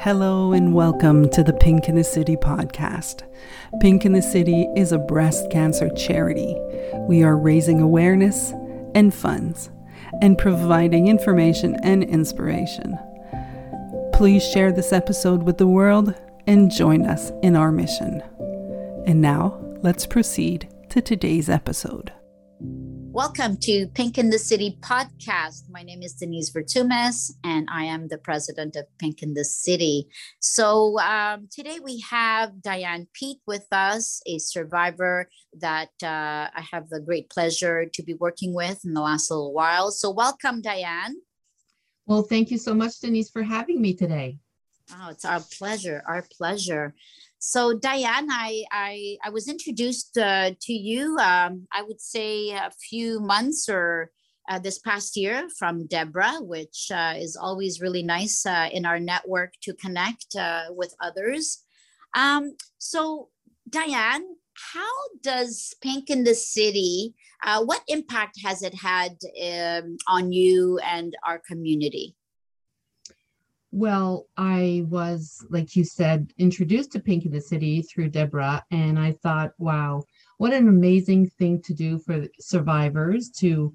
Hello and welcome to the Pink in the City podcast. Pink in the City is a breast cancer charity. We are raising awareness and funds and providing information and inspiration. Please share this episode with the world and join us in our mission. And now, let's proceed to today's episode. Welcome to Pink in the City podcast. My name is Denise Vourtzoumis, and I am the president of Pink in the City. So, um, today we have Dyane Peat with us, a survivor that uh, I have the great pleasure to be working with in the last little while. So, welcome, Dyane. Well, thank you so much, Denise, for having me today. Oh, it's our pleasure, our pleasure. So, Dyane, I I, I was introduced uh, to you. Um, I would say a few months or uh, this past year from Deborah, which uh, is always really nice uh, in our network to connect uh, with others. Um, so, Dyane, how does Pink in the City? Uh, what impact has it had um, on you and our community? Well, I was, like you said, introduced to Pink in the City through Deborah, and I thought, wow, what an amazing thing to do for survivors to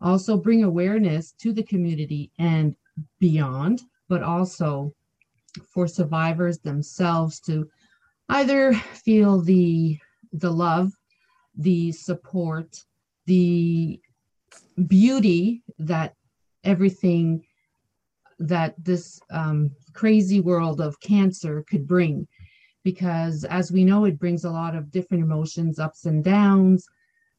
also bring awareness to the community and beyond, but also for survivors themselves to either feel the the love, the support, the beauty that everything that this um, crazy world of cancer could bring. Because as we know, it brings a lot of different emotions, ups and downs,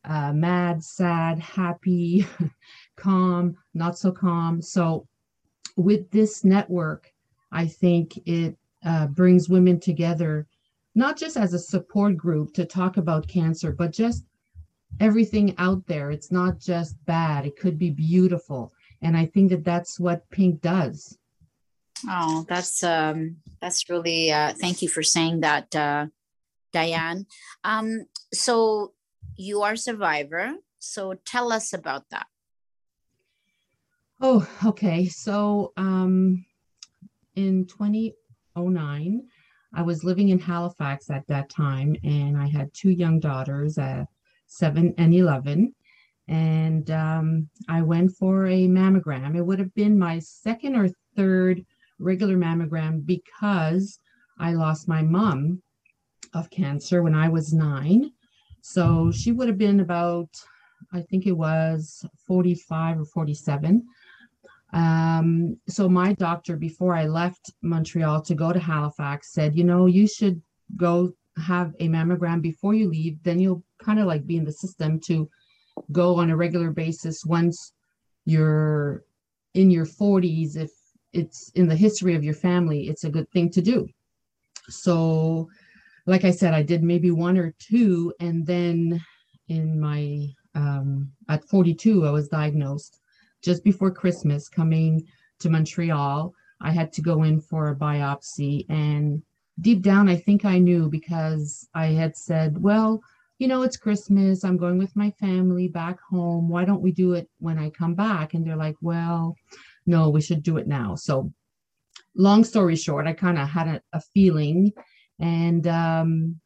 uh, mad, sad, happy, calm, not so calm. So, with this network, I think it uh, brings women together, not just as a support group to talk about cancer, but just everything out there. It's not just bad, it could be beautiful and i think that that's what pink does. Oh that's um that's really uh thank you for saying that uh dyane. Um so you are survivor so tell us about that. Oh okay so um in 2009 i was living in halifax at that time and i had two young daughters at uh, 7 and 11 and um, I went for a mammogram. It would have been my second or third regular mammogram because I lost my mom of cancer when I was nine. So she would have been about, I think it was 45 or 47. Um, so my doctor, before I left Montreal to go to Halifax, said, you know, you should go have a mammogram before you leave. Then you'll kind of like be in the system to go on a regular basis once you're in your 40s if it's in the history of your family it's a good thing to do. So like i said i did maybe one or two and then in my um, at 42 i was diagnosed just before christmas coming to montreal. I had to go in for a biopsy and deep down i think i knew because i had said well you know, it's Christmas. I'm going with my family back home. Why don't we do it when I come back? And they're like, well, no, we should do it now. So, long story short, I kind of had a, a, feeling. And um,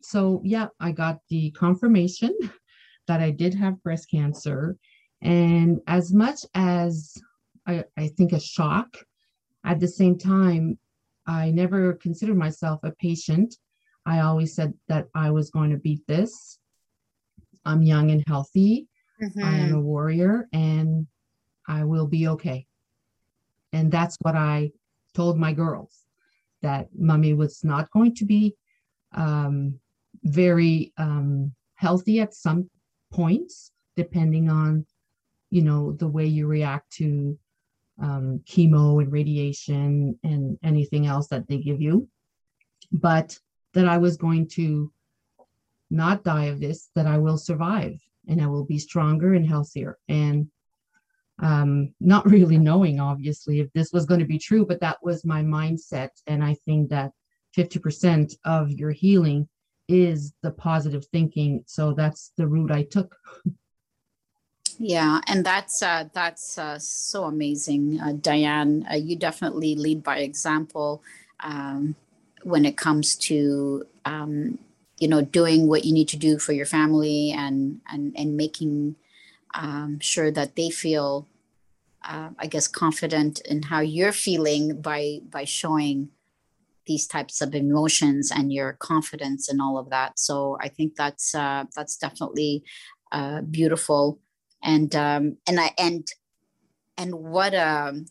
so, yeah, I got the confirmation that I did have breast cancer. And as much as I, I think a shock, at the same time, I never considered myself a patient I always said that I was going to beat this. I'm young and healthy. Mm-hmm. I am mm-hmm. a warrior and I will be okay. And that's what I told my girls that mommy was not going to be um, very um, healthy at some points, depending on, you know, the way you react to um, chemo and radiation and anything else that they give you. But that I was going to not die of this, that I will survive and I will be stronger and healthier. And um, not really knowing, obviously, if this was going to be true, but that was my mindset. And I think that 50% of your healing is the positive thinking. So that's the route I took. yeah and that's uh, that's uh, so amazing uh, dyane uh, you definitely lead by example um, when it comes to um, you know doing what you need to do for your family and and and making um, sure that they feel uh, i guess confident in how you're feeling by by showing these types of emotions and your confidence and all of that. So i think that's uh, that's definitely uh, beautiful. And um, and i and and what a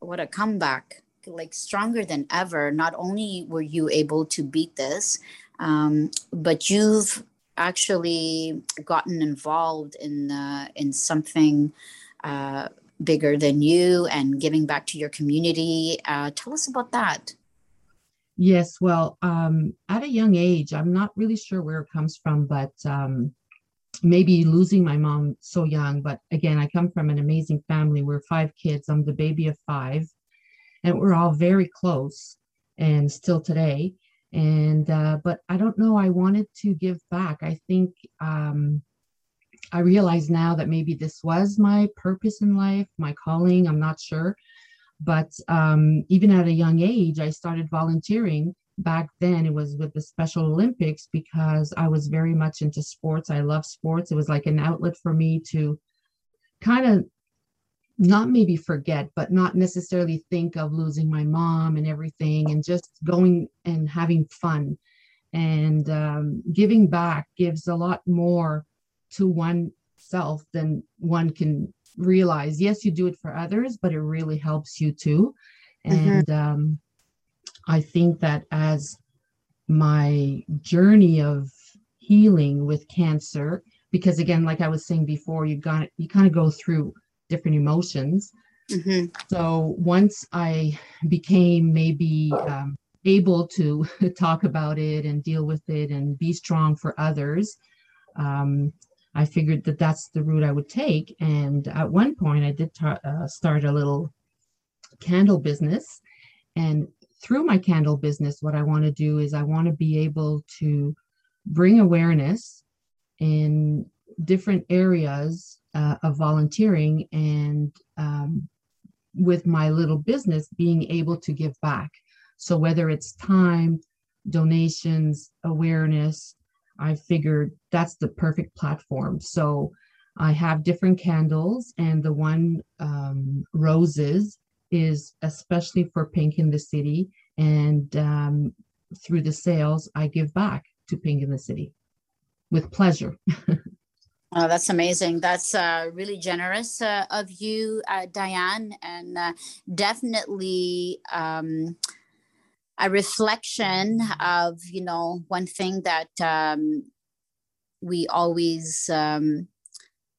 what a comeback like stronger than ever not only were you able to beat this um, but you've actually gotten involved in uh, in something uh, bigger than you and giving back to your community. Uh, tell us about that. Yes, well, um, at a young age, I'm not really sure where it comes from, but um, maybe losing my mom so young. But again, I come from an amazing family. We're five kids. I'm the baby of five, and we're all very close, and still today. And uh, but I don't know. I wanted to give back. I think um, I realize now that maybe this was my purpose in life, my calling. I'm not sure but um, even at a young age, I started volunteering. Back then, it was with the Special Olympics because I was very much into sports. I love sports. It was like an outlet for me to kind of not maybe forget, but not necessarily think of losing my mom and everything, and just going and having fun. And um, giving back gives a lot more to oneself than one can realize yes you do it for others but it really helps you too mm-hmm. and mm-hmm. um, i think that as my journey of healing with cancer because again like i was saying before you got you kind of go through different emotions mm-hmm. so once i became maybe um, able to talk about it and deal with it and be strong for others um, I figured that that's the route I would take. And at one point, I did ta- uh, start a little candle business. And through my candle business, what I want to do is I want to be able to bring awareness in different areas uh, of volunteering and um, with my little business being able to give back. So whether it's time, donations, awareness, I figured that's the perfect platform. So I have different candles, and the one um, roses is especially for Pink in the City. And um, through the sales, I give back to Pink in the City with pleasure. Oh, that's amazing. That's uh, really generous uh, of you, uh, Dyane, and uh, definitely um, a reflection of you know one thing that um, we always um,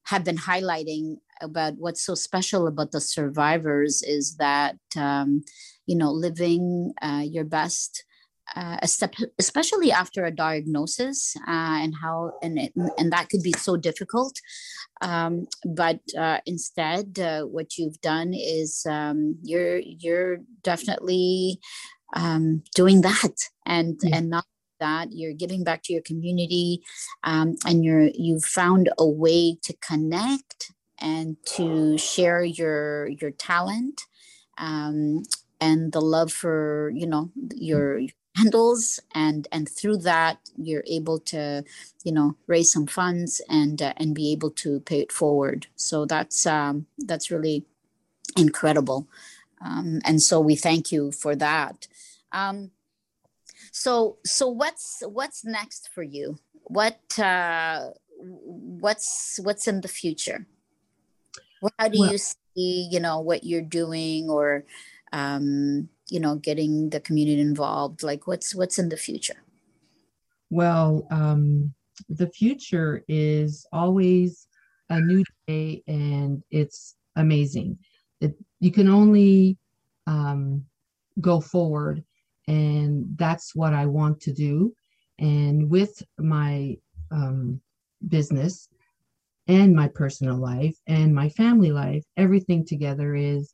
have been highlighting about what's so special about the survivors is that um, you know living uh, your best uh, especially after a diagnosis uh, and how and it, and that could be so difficult um, but uh, instead uh, what you've done is um, you're you're definitely um, doing that and yeah. and not that you're giving back to your community um, and you're you've found a way to connect and to share your your talent um, and the love for you know your handles and and through that you're able to you know raise some funds and uh, and be able to pay it forward so that's um, that's really incredible um, and so we thank you for that. Um, so so what's what's next for you? What uh, what's what's in the future? How do well, you see you know what you're doing or um, you know getting the community involved? Like what's what's in the future? Well, um, the future is always a new day and it's amazing. It, you can only um, go forward. And that's what I want to do. And with my um, business and my personal life and my family life, everything together is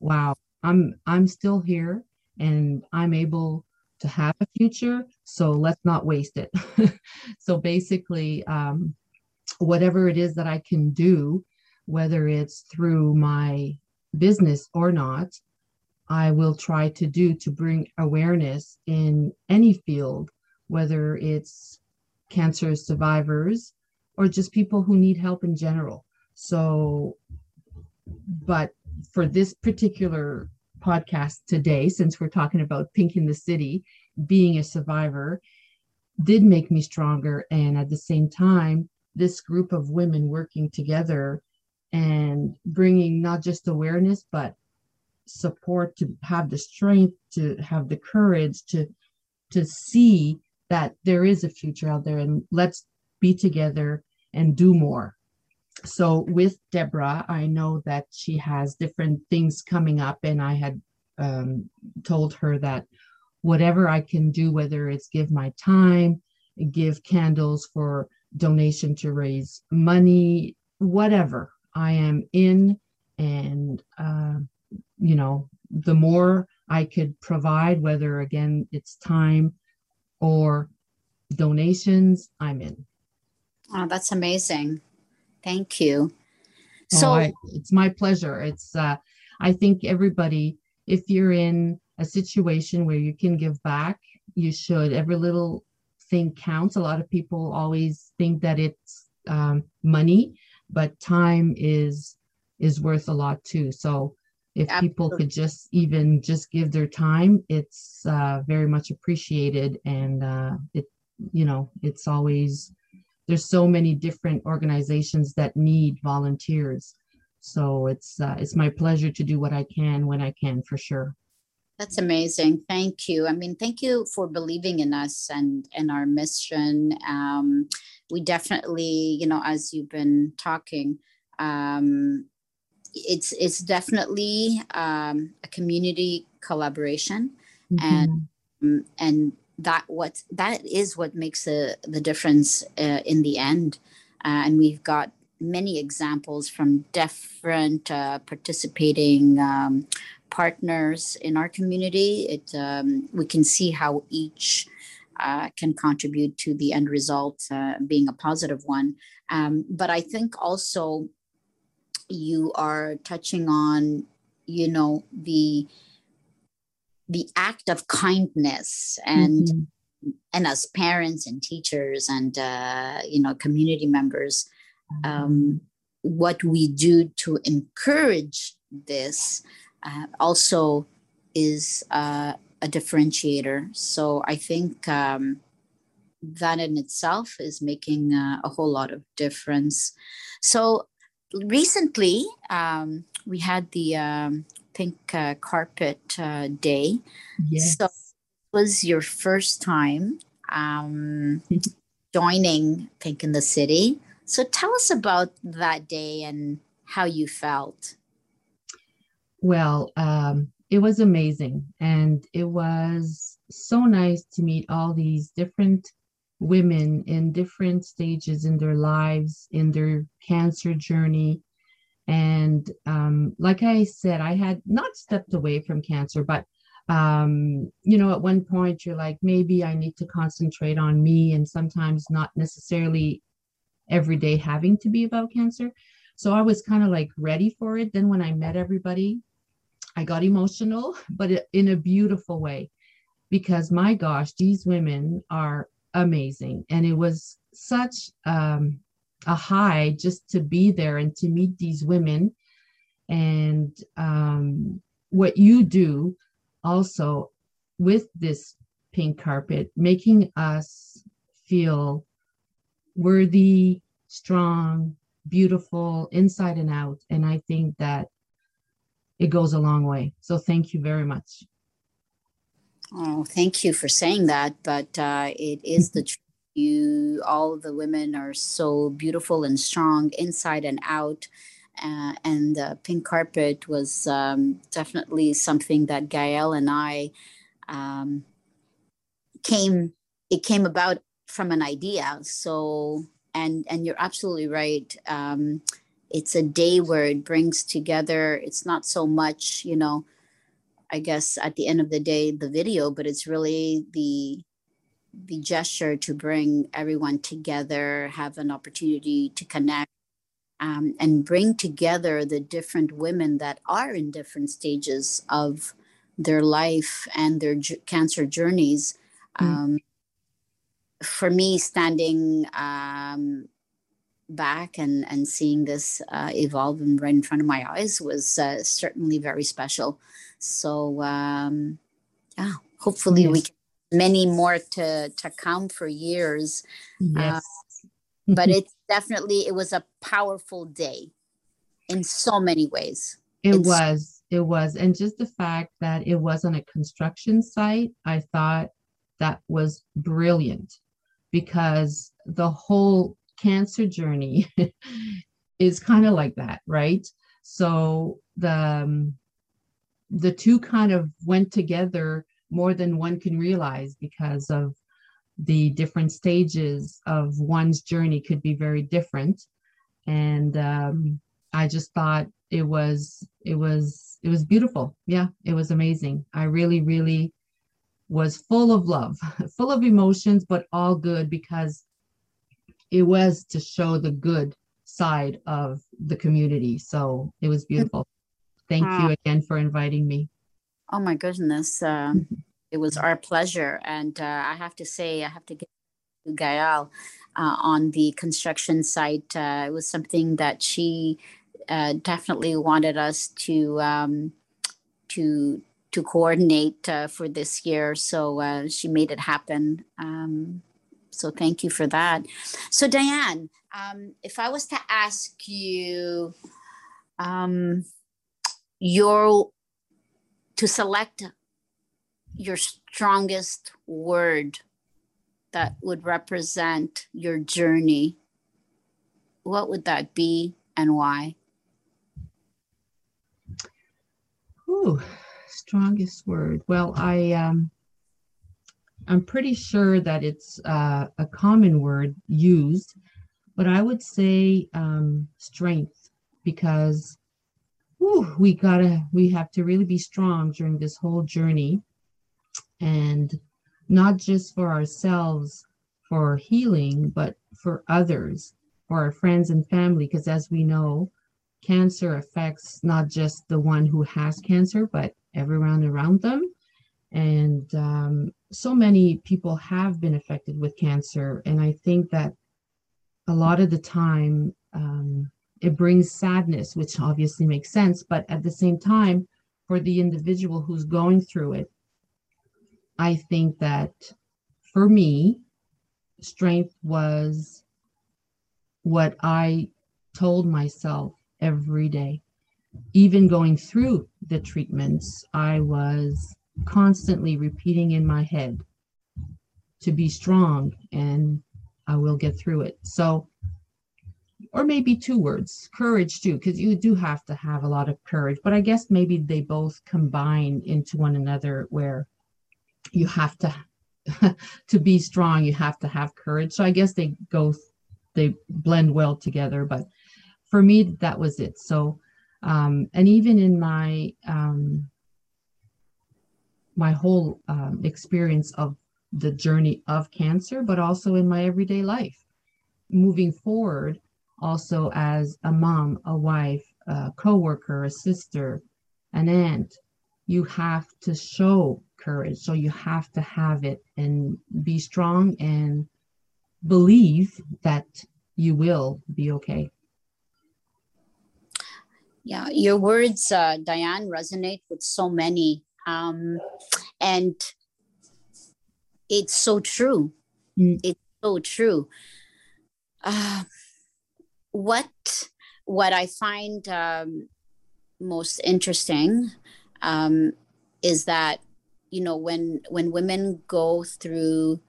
wow, I'm I'm still here and I'm able to have a future. So let's not waste it. so basically, um, whatever it is that I can do whether it's through my business or not, I will try to do to bring awareness in any field, whether it's cancer survivors or just people who need help in general. So, but for this particular podcast today, since we're talking about Pink in the City, being a survivor did make me stronger. And at the same time, this group of women working together and bringing not just awareness, but support to have the strength, to have the courage to to see that there is a future out there and let's be together and do more. So with Deborah, I know that she has different things coming up, and I had um, told her that whatever I can do, whether it's give my time, give candles for donation to raise money, whatever, I am in. And, uh, you know, the more I could provide, whether again it's time or donations, I'm in. Oh, that's amazing. Thank you. Oh, so oh, I, it's my pleasure. It's, uh, I think everybody, if you're in a situation where you can give back, you should. Every little thing counts. A lot of people always think that it's um, money, but time is is worth a lot too. So if Absolutely. people could just even just give their time, it's uh, very much appreciated. And uh, it, you know, it's always there's so many different organizations that need volunteers. So it's uh, it's my pleasure to do what I can when I can for sure. That's amazing. Thank you. I mean, thank you for believing in us and and our mission. Um, we definitely, you know, as you've been talking, um, it's it's definitely um, a community collaboration, mm-hmm. and um, and that what that is what makes the the difference uh, in the end. Uh, and we've got many examples from different uh, participating um, partners in our community. It um, we can see how each uh, can contribute to the end result uh, being a positive one. Um, but I think also you are touching on, you know, the the act of kindness and mm-hmm. and as parents and teachers and uh, you know community members um, what we do to encourage this uh, also is uh, a differentiator. So I think um, that in itself is making uh, a whole lot of difference. So recently, um, we had the um, pink uh, carpet uh, day. Yes. So was your first time um, joining Pink in the City. So tell us about that day and how you felt. Well, um, it was amazing. And it was so nice to meet all these different women in different stages in their lives, in their cancer journey. And um, like I said, I had not stepped away from cancer, but um, you know, at one point you're like, maybe I need to concentrate on me, and sometimes not necessarily every day having to be about cancer. So I was kind of like ready for it. Then when I met everybody, I got emotional, but in a beautiful way because my gosh, these women are amazing. And it was such um, a high just to be there and to meet these women. And um, what you do also with this pink carpet, making us feel worthy, strong, beautiful inside and out. And I think that it goes a long way. So thank you very much. Oh, thank you for saying that. But uh, it is the truth. You, all the women are so beautiful and strong inside and out. Uh, and the pink carpet was um, definitely something that Gael and I um, came. It came about from an idea. So, and and you're absolutely right. Um, it's a day where it brings together it's not so much you know i guess at the end of the day the video but it's really the the gesture to bring everyone together have an opportunity to connect um, and bring together the different women that are in different stages of their life and their j- cancer journeys. Mm. Um, for me, standing um, back and, and seeing this uh, evolve and right in front of my eyes was uh, certainly very special. So, um, yeah, hopefully yes. we can many more to to come for years. Yes. Uh, but it's definitely it was a powerful day in so many ways. It it's, was. It was. And just the fact that it wasn't a construction site, I thought that was brilliant because the whole cancer journey is kind of like that, right? So the um, the two kind of went together more than one can realize because of the different stages of one's journey could be very different. And um, i just thought it was it was it was beautiful. Yeah it was amazing. I really really was full of love full of emotions but all good because it was to show the good side of the community. So it was beautiful. Thank you again for inviting me Oh my goodness. Uh, it was our pleasure. And uh, I have to say, I have to get to Gael uh, on the construction site. Uh, it was something that she uh, definitely wanted us to um, to to coordinate uh, for this year. So she made it happen. Um, so thank you for that. So Dyane, um, if I was to ask you um, your to select your strongest word that would represent your journey, what would that be and why? Ooh, strongest word. Well, I um, I'm pretty sure that it's uh, a common word used, but I would say um, strength because whew, we gotta we have to really be strong during this whole journey. And not just for ourselves for healing but for others for our friends and family. Because as we know cancer affects not just the one who has cancer but everyone around them. And um, so many people have been affected with cancer. And i think that a lot of the time um, it brings sadness, which obviously makes sense. But at the same time, for the individual who's going through it, I think that for me, strength was what I told myself every day. Even going through the treatments, I was constantly repeating in my head to be strong and I will get through it. So or maybe two words courage too because you do have to have a lot of courage but i guess maybe they both combine into one another where you have to to be strong you have to have courage. So i guess they go they blend well together but for me that was it. So um and even in my um my whole um, experience of the journey of cancer but also in my everyday life moving forward also as a mom, a wife, a coworker, a sister, an aunt. You have to show courage. So you have to have it and be strong and believe that you will be okay. Yeah, your words, uh, Dyane, resonate with so many. Um, and it's so true. Mm. It's so true. Uh, what what I find um, most interesting um, is that you know when when women go through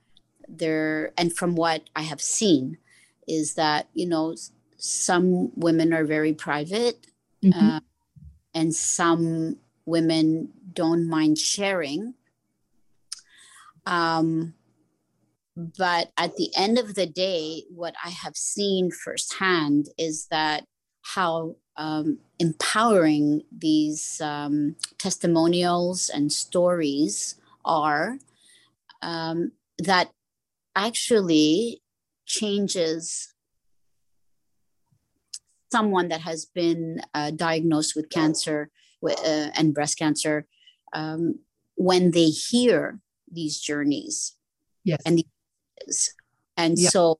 their and from what I have seen is that you know some women are very private mm-hmm. uh, and some women don't mind sharing um, but at the end of the day, what I have seen firsthand is that how um, empowering these um, testimonials and stories are um, that actually changes someone that has been uh, diagnosed with cancer uh, and breast cancer um, when they hear these journeys. Yes. And these, and Yeah. so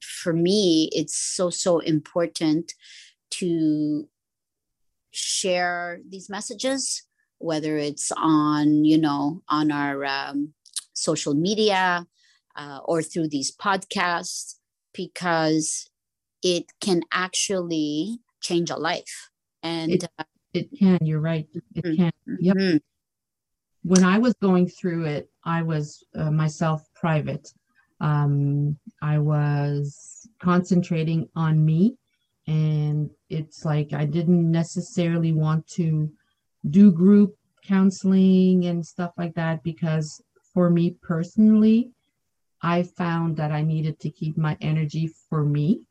for me it's so so important to share these messages whether it's on you know on our um, social media uh, or through these podcasts because it can actually change a life and It- uh, it can you're right it Mhm. can yep. mhm, when I was going through it, I was uh, myself private. Um, I was concentrating on me, and it's like I didn't necessarily want to do group counseling and stuff like that because for me personally, I found that I needed to keep my energy for me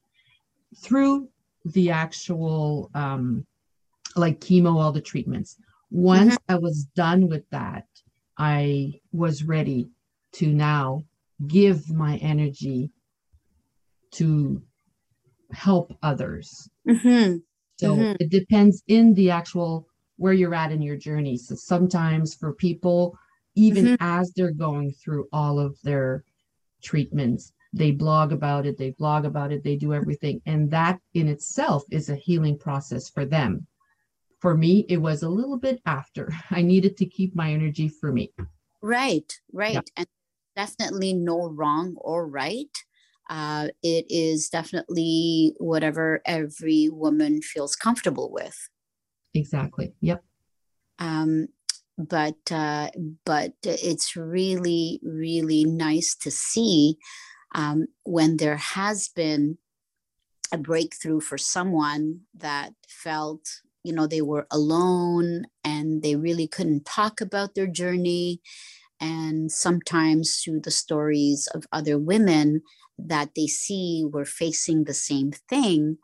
through the actual um, like chemo, all the treatments once I was done with that, I was ready to now give my energy to help others. mhm, So Mhm. it depends in the actual where you're at in your journey. So sometimes for people, even as they're going through all of their treatments, they blog about it, they blog about it, they do everything. And that in itself is a healing process for them. For me, it was a little bit after. I needed to keep my energy for me. Right, right. And definitely no wrong or right. Uh, it is definitely whatever every woman feels comfortable with. Exactly. Yep. Um, but uh, but it's really really nice to see um, when there has been a breakthrough for someone that felt you know they were alone and they really couldn't talk about their journey and sometimes through the stories of other women that they see were facing the same thing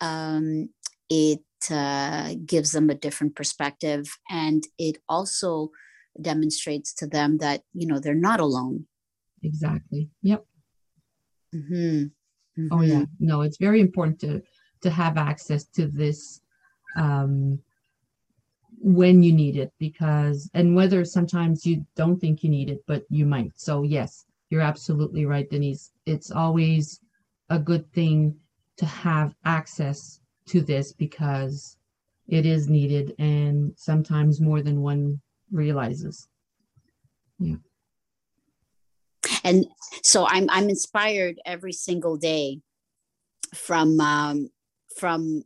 um, it uh, gives them a different perspective and it also demonstrates to them that you know they're not alone Exactly. Yep. Mhm. Oh Mhm. yeah. No, it's very important to to have access to this um when you need it because and whether sometimes you don't think you need it but you might. So yes, you're absolutely right Denise. It's always a good thing to have access to this because it is needed and sometimes more than one realizes. Yeah and so i'm i'm inspired every single day from um from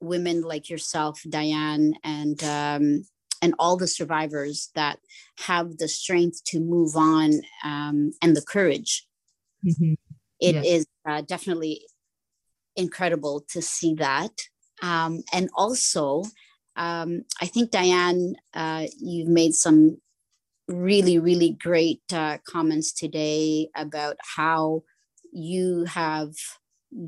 women like yourself dyane and um and all the survivors that have the strength to move on um, and the courage Mhm. It Yes. is uh, definitely incredible to see that. Um, and also, um, I think, Dyane, uh, you've made some really, really great uh, comments today about how you have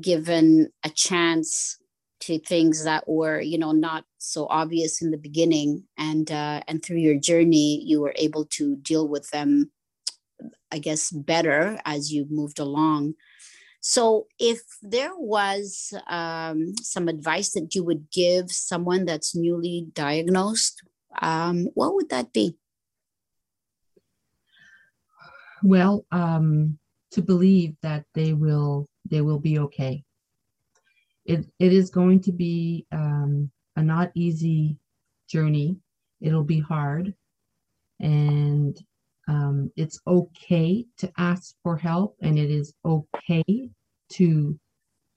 given a chance to things that were, you know, not so obvious in the beginning. And, uh, and through your journey, you were able to deal with them I guess, better as you moved along. So, if there was um, some advice that you would give someone that's newly diagnosed, um, what would that be? well um to believe that they will they will be okay it it is going to be um a not easy journey. It'll be hard. And um it's okay to ask for help and it is okay to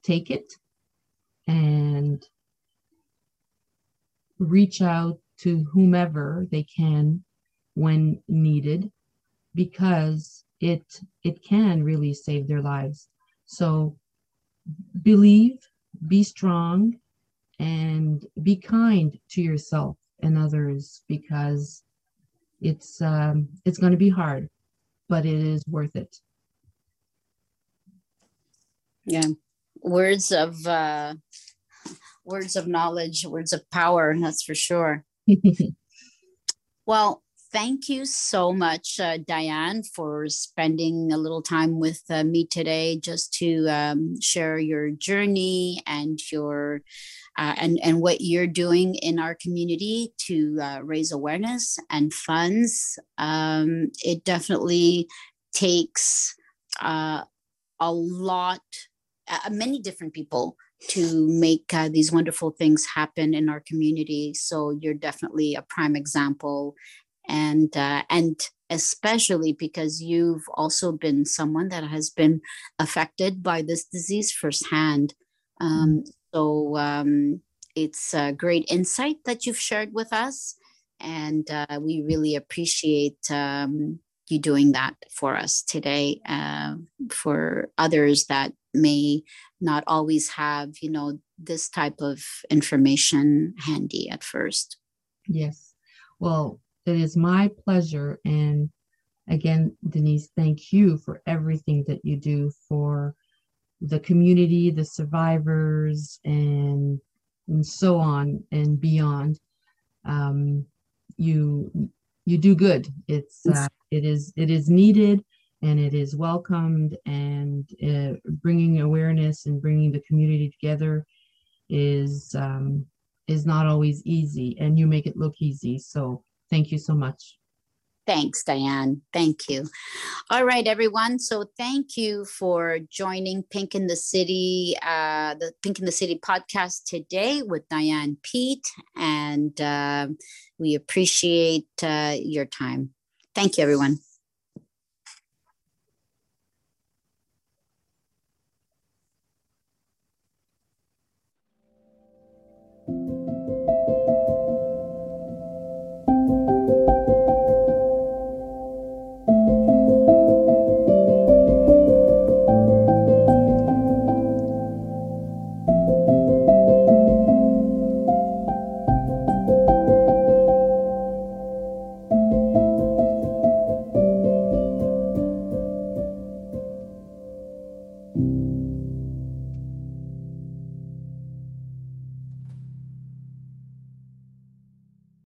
take it and reach out to whomever they can when needed because it it can really save their lives. So believe be strong and be kind to yourself and others because it's um it's going to be hard but it is worth it Yeah, words of uh, words of knowledge, words of power. That's for sure. Well, thank you so much, uh, Dyane, for spending a little time with uh, me today just to um, share your journey and your uh, and and what you're doing in our community to uh, raise awareness and funds. Um, it definitely takes uh, a lot, uh, many different people to make uh, these wonderful things happen in our community. So you're definitely a prime example, and uh, and especially because you've also been someone that has been affected by this disease firsthand. Um, so um, it's a great insight that you've shared with us, and uh, we really appreciate um, you doing that for us today. Uh, for others that may not always have, you know, this type of information handy at first. Yes. Well, it is my pleasure. And again, Denise, thank you for everything that you do for the community, the survivors, and and so on and beyond. Um, you you do good. It's uh, it is it is needed and it is welcomed and uh, bringing awareness and bringing the community together is um, is not always easy and you make it look easy. So thank you so much. Thanks, Dyane. Thank you. All right, everyone. So thank you for joining Pink in the City, uh, the Pink in the City podcast today with Dyane Peat. And uh, we appreciate uh, your time. Thank you, everyone.